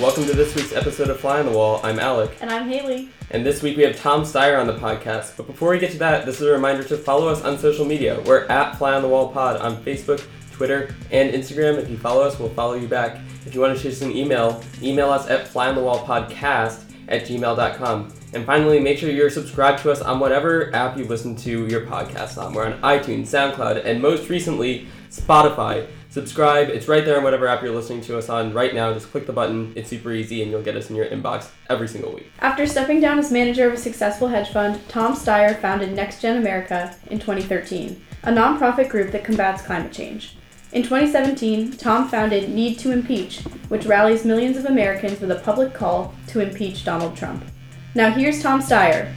Welcome to this week's episode of Fly on the Wall. I'm Alec. And I'm Haley. And this week we have Tom Steyer on the podcast. But before we get to that, this is a reminder to follow us on social media. We're at Fly on the Wall Pod on Facebook, Twitter, and Instagram. If you follow us, we'll follow you back. If you want to shoot us an email, email us at flyonthewallpodcast at gmail.com. And finally, make sure you're subscribed to us on whatever app you listen to your podcast on. We're on iTunes, SoundCloud, and most recently, Spotify. Subscribe. It's right there on whatever app you're listening to us on right now. Just click the button. It's super easy, and you'll get us in your inbox every single week. After stepping down as manager of a successful hedge fund, Tom Steyer founded NextGen America in 2013, a nonprofit group that combats climate change. In 2017, Tom founded Need to Impeach, which rallies millions of Americans with a public call to impeach Donald Trump. Now here's Tom Steyer.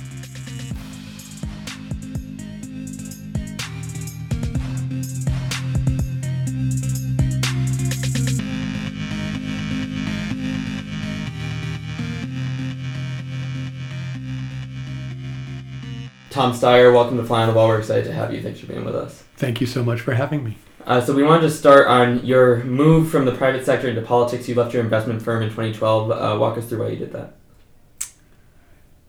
Tom Steyer, welcome to Fly on the Wall. We're excited to have you. Thanks for being with us. Thank you so much for having me. Uh, so we wanted to start on your move from the private sector into politics. You left your investment firm in 2012. Uh, walk us through why you did that.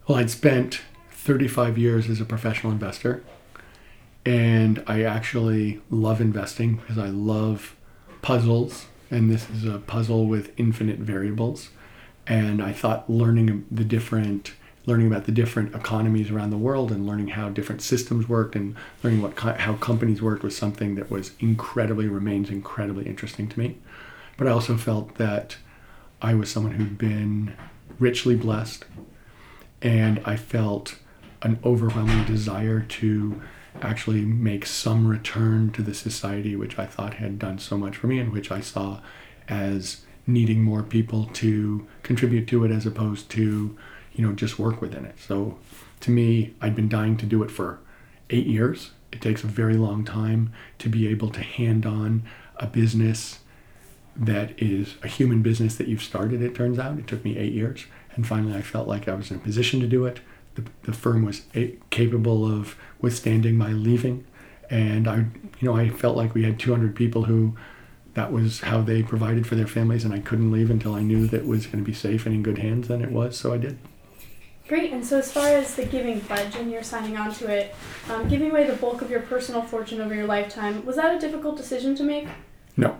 Well, I'd spent 35 years as a professional investor, and I actually love investing because I love puzzles, and this is a puzzle with infinite variables. And I thought learning the different learning about the different economies around the world and learning how different systems worked and learning what how companies worked was something that was incredibly remains incredibly interesting to me. But I also felt that I was someone who'd been richly blessed and I felt an overwhelming desire to actually make some return to the society which I thought had done so much for me and which I saw as needing more people to contribute to it as opposed to you know, just work within it. So to me, I'd been dying to do it for eight years. It takes a very long time to be able to hand on a business that is a human business that you've started, it turns out. It took me eight years. And finally, I felt like I was in a position to do it. The, the firm was capable of withstanding my leaving. And I, you know, I felt like we had 200 people who that was how they provided for their families, and I couldn't leave until I knew that it was going to be safe and in good hands, and it was, so I did. Great. And so, as far as the giving pledge and you're signing on to it, um, giving away the bulk of your personal fortune over your lifetime, was that a difficult decision to make? No.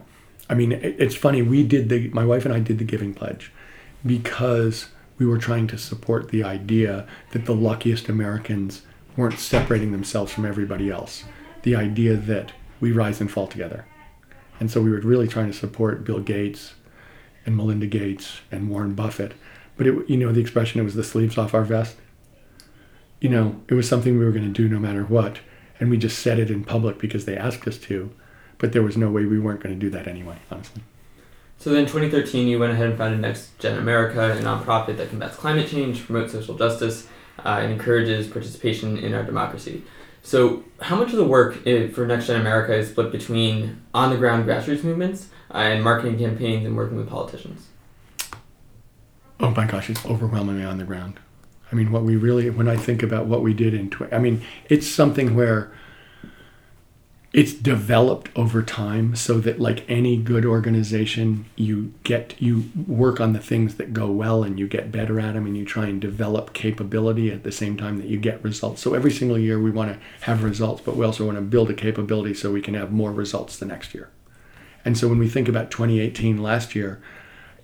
I mean, it, it's funny. We did the, my wife and I did the giving pledge because we were trying to support the idea that the luckiest Americans weren't separating themselves from everybody else. The idea that we rise and fall together. And so we were really trying to support Bill Gates and Melinda Gates and Warren Buffett but it, you know, the expression, it was the sleeves off our vest. You know, it was something we were going to do no matter what. And we just said it in public because they asked us to. But there was no way we weren't going to do that anyway, honestly. So then, 2013, you went ahead and founded Next Gen America, a nonprofit that combats climate change, promotes social justice, uh, and encourages participation in our democracy. So, how much of the work eh, for Next Gen America is split between on the ground grassroots movements uh, and marketing campaigns and working with politicians? Oh my gosh, it's overwhelmingly on the ground. I mean, what we really, when I think about what we did in, tw- I mean, it's something where it's developed over time so that like any good organization you get you work on the things that go well and you get better at them and you try and develop capability at the same time that you get results so every single year we want to have results but we also want to build a capability so we can have more results the next year and so when we think about 2018 last year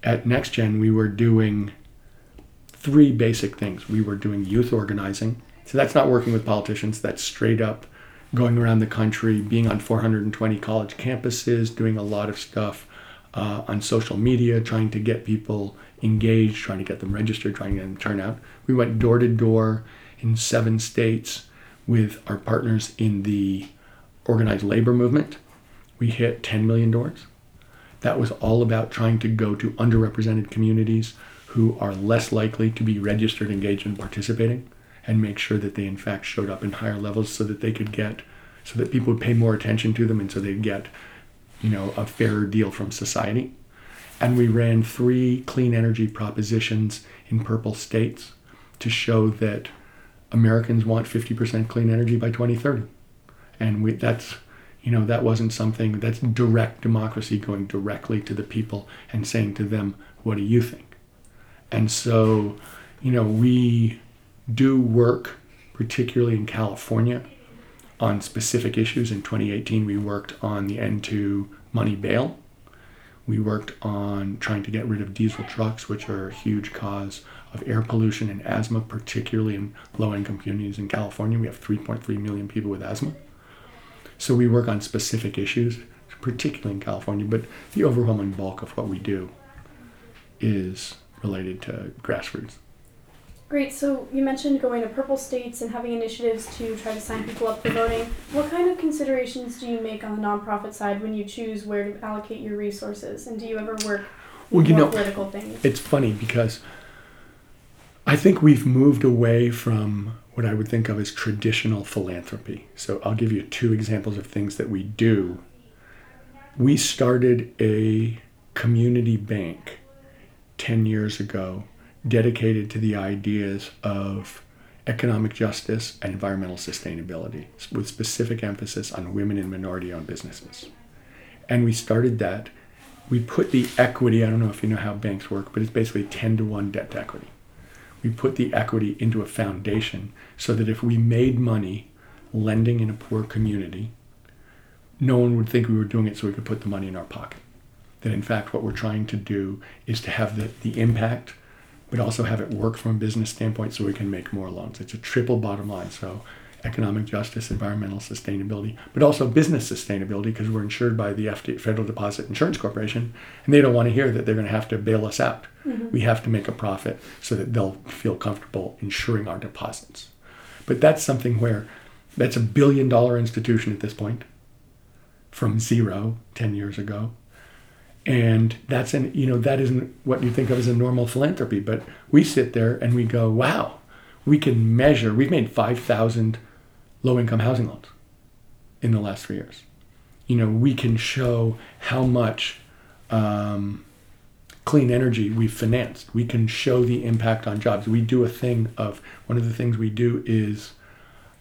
at NextGen, we were doing three basic things. We were doing youth organizing. So that's not working with politicians, that's straight up going around the country, being on 420 college campuses, doing a lot of stuff uh, on social media, trying to get people engaged, trying to get them registered, trying to get them turn out. We went door to door in seven states with our partners in the organized labor movement. We hit 10 million doors. That was all about trying to go to underrepresented communities who are less likely to be registered, engaged, and participating, and make sure that they in fact showed up in higher levels so that they could get, so that people would pay more attention to them, and so they'd get, you know, a fairer deal from society. And we ran three clean energy propositions in purple states to show that Americans want 50% clean energy by 2030. And we, that's you know, that wasn't something that's direct democracy going directly to the people and saying to them, what do you think? And so, you know, we do work, particularly in California, on specific issues. In 2018, we worked on the end to money bail. We worked on trying to get rid of diesel trucks, which are a huge cause of air pollution and asthma, particularly in low income communities in California. We have 3.3 million people with asthma. So we work on specific issues, particularly in California, but the overwhelming bulk of what we do is related to grassroots. Great. So you mentioned going to purple states and having initiatives to try to sign people up for voting. What kind of considerations do you make on the nonprofit side when you choose where to allocate your resources? And do you ever work Well, you know, political things? It's funny because I think we've moved away from what I would think of as traditional philanthropy. So I'll give you two examples of things that we do. We started a community bank 10 years ago dedicated to the ideas of economic justice and environmental sustainability, with specific emphasis on women and minority owned businesses. And we started that. We put the equity, I don't know if you know how banks work, but it's basically 10 to 1 debt to equity. We put the equity into a foundation so that if we made money lending in a poor community, no one would think we were doing it so we could put the money in our pocket. That in fact, what we're trying to do is to have the, the impact but also have it work from a business standpoint so we can make more loans. It's a triple bottom line. So economic justice, environmental sustainability, but also business sustainability because we're insured by the Federal Deposit Insurance Corporation, and they don't want to hear that they're going to have to bail us out. Mm-hmm. We have to make a profit so that they'll feel comfortable insuring our deposits. But that's something where that's a billion dollar institution at this point from zero 10 years ago and that's an you know that isn't what you think of as a normal philanthropy but we sit there and we go wow we can measure we've made 5000 low income housing loans in the last three years. You know we can show how much um, clean energy we've financed. We can show the impact on jobs. We do a thing of one of the things we do is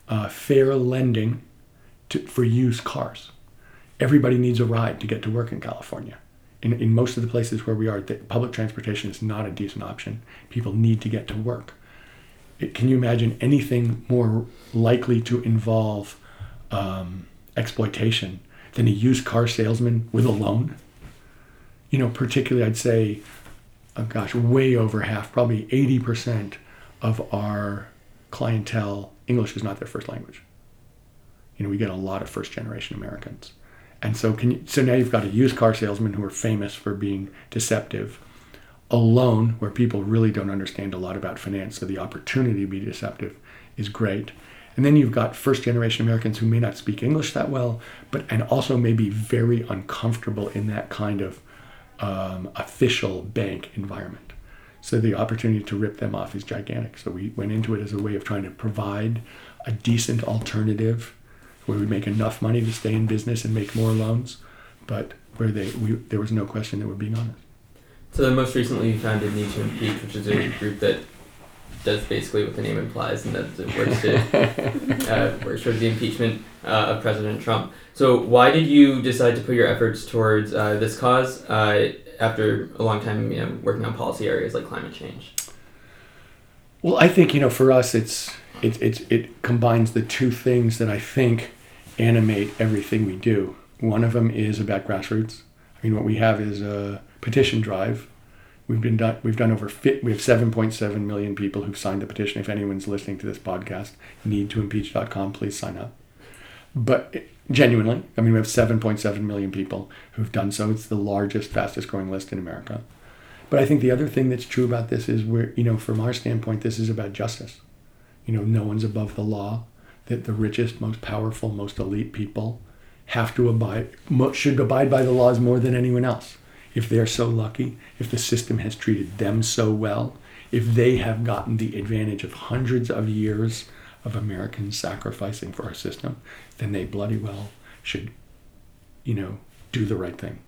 uh, fair lending to, for used cars. Everybody needs a ride to get to work in california. In, in most of the places where we are, public transportation is not a decent option. People need to get to work. It, can you imagine anything more likely to involve um, exploitation than a used car salesman with a loan? You know, particularly, I'd say, oh gosh, way over half, probably 80% of our clientele, English is not their first language. You know, we get a lot of first generation Americans. And so can you, so now you've got a used car salesman who are famous for being deceptive, a loan where people really don't understand a lot about finance, so the opportunity to be deceptive is great. And then you've got first generation Americans who may not speak English that well, but and also may be very uncomfortable in that kind of um, official bank environment. So the opportunity to rip them off is gigantic. So we went into it as a way of trying to provide a decent alternative where we make enough money to stay in business and make more loans, but where they we, there was no question that we're being honest. So then most recently you founded Need to Impeach, which is a group that does basically what the name implies, and that it works to uh, works towards the impeachment uh, of President Trump. So why did you decide to put your efforts towards uh, this cause uh, after a long time you know, working on policy areas like climate change? Well, I think you know for us it's it, it, it combines the two things that I think animate everything we do. One of them is about grassroots. I mean, what we have is a petition drive. We've been done. We've done over. We have 7.7 million people who've signed the petition. If anyone's listening to this podcast, needtoimpeach.com, please sign up. But genuinely, I mean, we have 7.7 million people who've done so. It's the largest, fastest growing list in America. But I think the other thing that's true about this is we're, you know, from our standpoint, this is about justice you know, no one's above the law, that the richest, most powerful, most elite people have to abide, should abide by the laws more than anyone else. If they're so lucky, if the system has treated them so well, if they have gotten the advantage of hundreds of years of Americans sacrificing for our system, then they bloody well should, you know, do the right thing.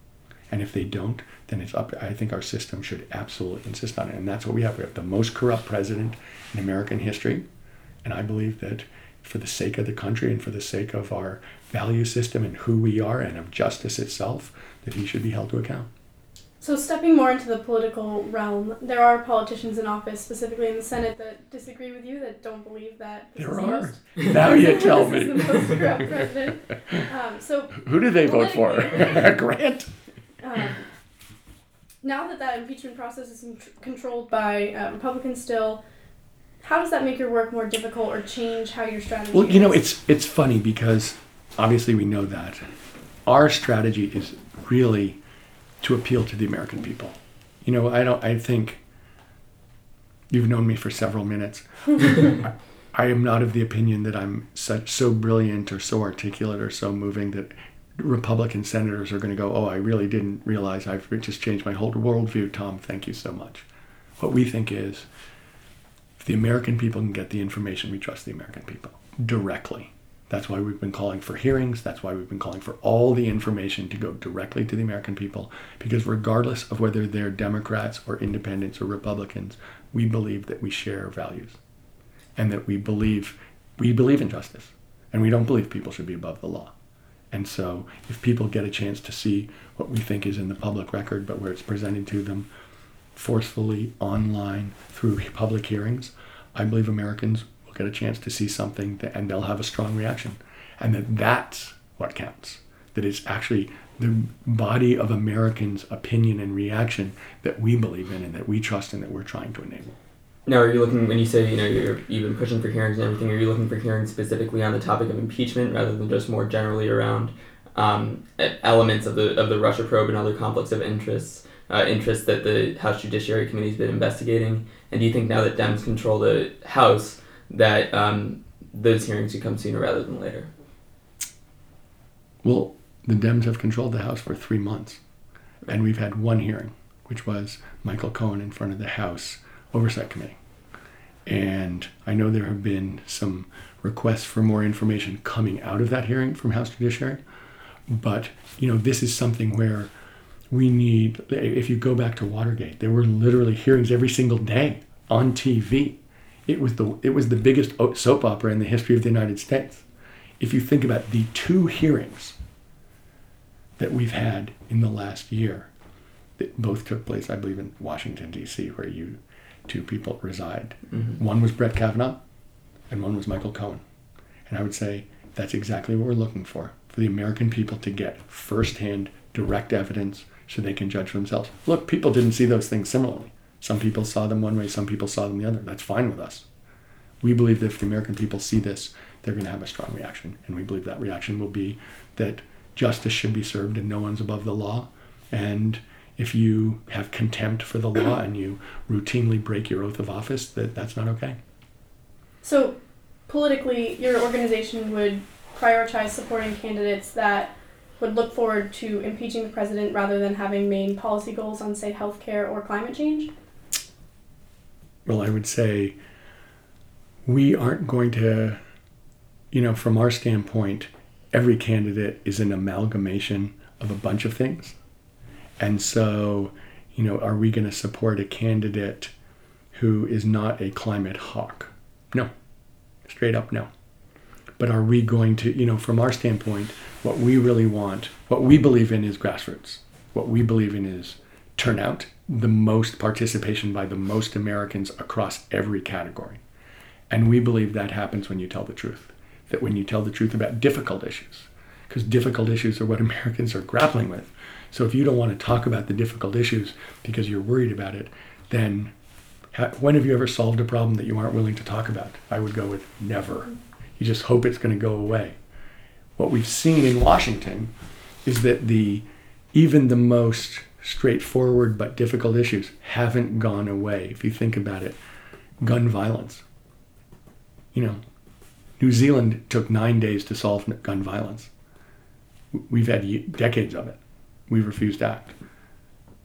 And if they don't, then it's up. I think our system should absolutely insist on it. And that's what we have. We have the most corrupt president in American history. And I believe that for the sake of the country and for the sake of our value system and who we are and of justice itself, that he should be held to account. So, stepping more into the political realm, there are politicians in office, specifically in the Senate, that disagree with you, that don't believe that There is the are. most, Now you tell me. the most corrupt president. Um, so, Who do they vote for? Grant? um, now that that impeachment process is con- controlled by uh, Republicans still, how does that make your work more difficult or change how your strategy? Well, you know, is? it's it's funny because obviously we know that our strategy is really to appeal to the American people. You know, I don't. I think you've known me for several minutes. I, I am not of the opinion that I'm such so brilliant or so articulate or so moving that Republican senators are going to go, "Oh, I really didn't realize I've just changed my whole worldview." Tom, thank you so much. What we think is, if the American people can get the information, we trust the American people directly. That's why we've been calling for hearings. That's why we've been calling for all the information to go directly to the American people. Because regardless of whether they're Democrats or independents or Republicans, we believe that we share values and that we believe we believe in justice and we don't believe people should be above the law. And so if people get a chance to see what we think is in the public record, but where it's presented to them forcefully online through public hearings, I believe Americans will get a chance to see something that, and they'll have a strong reaction. And that that's what counts. That it's actually the body of Americans' opinion and reaction that we believe in and that we trust and that we're trying to enable. Now, are you looking when you say you know you're you've been pushing for hearings and everything? Are you looking for hearings specifically on the topic of impeachment rather than just more generally around um, elements of the of the Russia probe and other conflicts of interests uh, interests that the House Judiciary Committee has been investigating? And do you think now that Dems control the House that um, those hearings should come sooner rather than later? Well, the Dems have controlled the House for three months, and we've had one hearing, which was Michael Cohen in front of the House Oversight Committee. And I know there have been some requests for more information coming out of that hearing from House Judiciary, but you know this is something where we need. If you go back to Watergate, there were literally hearings every single day on TV. It was the it was the biggest soap opera in the history of the United States. If you think about the two hearings that we've had in the last year, that both took place, I believe, in Washington D.C., where you two people reside. Mm-hmm. One was Brett Kavanaugh, and one was Michael Cohen. And I would say that's exactly what we're looking for for the American people to get firsthand, direct evidence so they can judge for themselves. Look, people didn't see those things similarly. Some people saw them one way, some people saw them the other. That's fine with us. We believe that if the American people see this, they're going to have a strong reaction. And we believe that reaction will be that justice should be served and no one's above the law. And if you have contempt for the law and you routinely break your oath of office, that that's not okay. So, politically, your organization would prioritize supporting candidates that would look forward to impeaching the president rather than having main policy goals on, say, healthcare or climate change? Well, I would say we aren't going to, you know, from our standpoint, every candidate is an amalgamation of a bunch of things. And so, you know, are we going to support a candidate who is not a climate hawk? No. Straight up, no. But are we going to, you know, from our standpoint, what we really want, what we believe in is grassroots. What we believe in is turnout, the most participation by the most Americans across every category. And we believe that happens when you tell the truth. That when you tell the truth about difficult issues, because difficult issues are what Americans are grappling with. So if you don't want to talk about the difficult issues because you're worried about it, then when have you ever solved a problem that you aren't willing to talk about? I would go with never. You just hope it's going to go away. What we've seen in Washington is that the even the most straightforward but difficult issues haven't gone away. If you think about it, gun violence. You know, New Zealand took nine days to solve gun violence. We've had decades of it. We refused to act.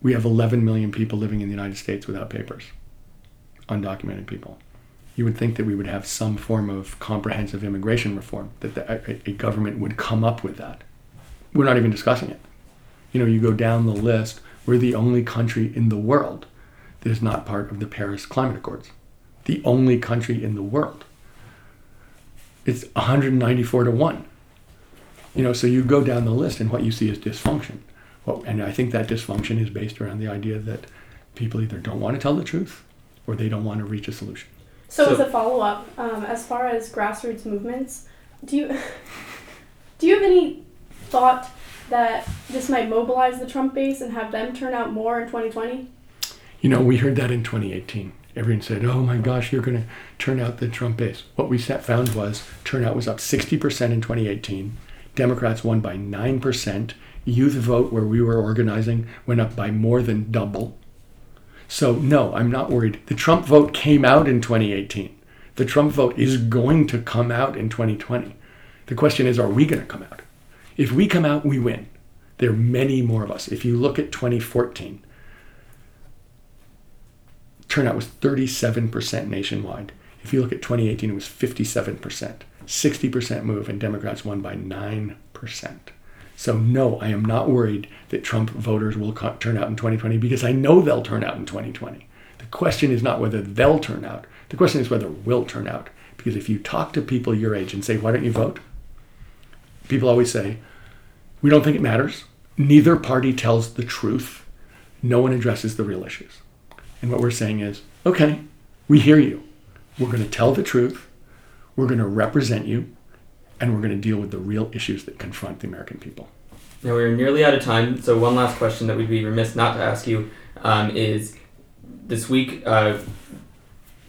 We have 11 million people living in the United States without papers, undocumented people. You would think that we would have some form of comprehensive immigration reform, that the, a, a government would come up with that. We're not even discussing it. You know, you go down the list, we're the only country in the world that is not part of the Paris Climate Accords. The only country in the world. It's 194 to 1. You know, so you go down the list and what you see is dysfunction. Well, and I think that dysfunction is based around the idea that people either don't want to tell the truth or they don't want to reach a solution. So, So- as a follow up, um, as far as grassroots movements, do you do you have any thought that this might mobilize the Trump base and have them turn out more in 2020? You know, we heard that in 2018. Everyone said, "Oh my gosh, you're going to turn out the Trump base." What we found was turnout was up 60% in 2018. Democrats won by 9%. Youth vote, where we were organizing, went up by more than double. So no, I'm not worried. The Trump vote came out in 2018. The Trump vote is going to come out in 2020. The question is, are we going to come out? If we come out, we win. There are many more of us. If you look at 2014, turnout was 37% nationwide. If you look at 2018, it was 57%. 60% move, and Democrats won by 9%. So, no, I am not worried that Trump voters will turn out in 2020 because I know they'll turn out in 2020. The question is not whether they'll turn out, the question is whether we'll turn out. Because if you talk to people your age and say, why don't you vote? People always say, we don't think it matters. Neither party tells the truth. No one addresses the real issues. And what we're saying is, okay, we hear you. We're going to tell the truth. We're going to represent you. And we're going to deal with the real issues that confront the American people. Now we're nearly out of time, so one last question that we'd be remiss not to ask you um, is this week, uh,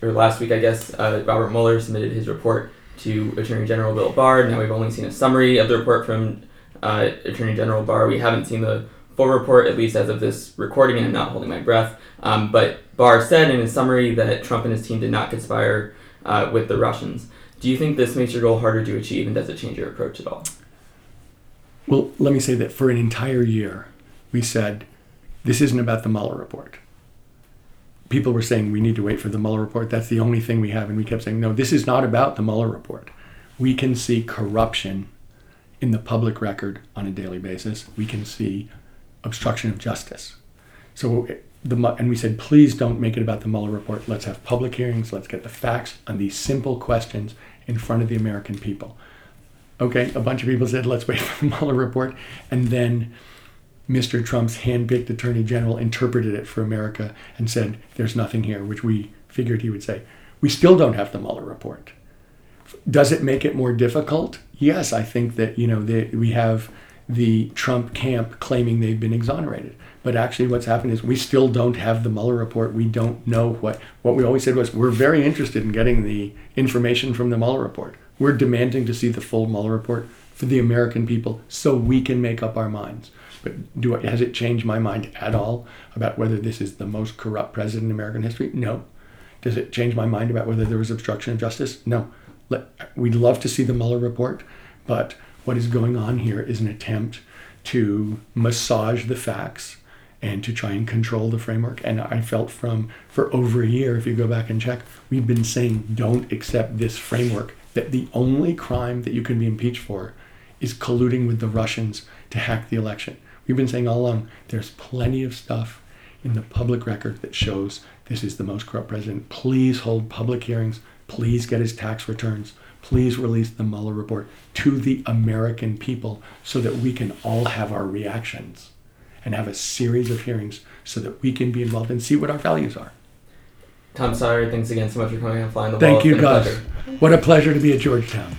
or last week, I guess, uh, Robert Mueller submitted his report to Attorney General Bill Barr. Now we've only seen a summary of the report from uh, Attorney General Barr. We haven't seen the full report, at least as of this recording, and I'm not holding my breath. Um, but Barr said in his summary that Trump and his team did not conspire uh, with the Russians. Do you think this makes your goal harder to achieve, and does it change your approach at all? Well, let me say that for an entire year, we said this isn't about the Mueller report. People were saying we need to wait for the Mueller report. That's the only thing we have. And we kept saying, no, this is not about the Mueller report. We can see corruption in the public record on a daily basis. We can see obstruction of justice. So the and we said, please don't make it about the Mueller report. Let's have public hearings. Let's get the facts on these simple questions in front of the American people. Okay, a bunch of people said, let's wait for the Mueller report. And then Mr. Trump's handpicked attorney general interpreted it for America and said, there's nothing here, which we figured he would say. We still don't have the Mueller report. Does it make it more difficult? Yes, I think that, you know, we have the Trump camp claiming they've been exonerated. But actually, what's happened is we still don't have the Mueller report. We don't know what. What we always said was we're very interested in getting the information from the Mueller report. We're demanding to see the full Mueller report for the American people so we can make up our minds. But do I, has it changed my mind at all about whether this is the most corrupt president in American history? No. Does it change my mind about whether there was obstruction of justice? No. We'd love to see the Mueller report, but what is going on here is an attempt to massage the facts and to try and control the framework. And I felt from for over a year, if you go back and check, we've been saying don't accept this framework. That the only crime that you can be impeached for is colluding with the Russians to hack the election. We've been saying all along there's plenty of stuff in the public record that shows this is the most corrupt president. Please hold public hearings. Please get his tax returns. Please release the Mueller report to the American people so that we can all have our reactions and have a series of hearings so that we can be involved and see what our values are. Tom Steyer, thanks again so much for coming on Fly on the Wall. Thank you, guys. What a pleasure to be at Georgetown.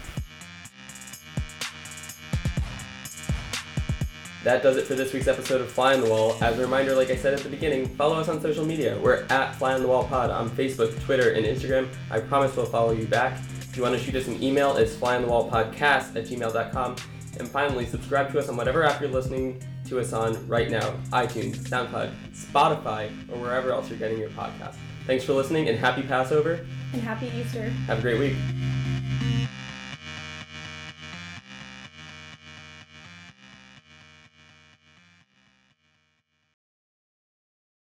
That does it for this week's episode of Fly on the Wall. As a reminder, like I said at the beginning, follow us on social media. We're at Fly on the Wall Pod on Facebook, Twitter, and Instagram. I promise we'll follow you back. If you want to shoot us an email, it's flyonthewallpodcast at gmail.com. And finally, subscribe to us on whatever app you're listening to us on right now iTunes, SoundCloud, Spotify, or wherever else you're getting your podcast. Thanks for listening and happy Passover. And happy Easter. Have a great week.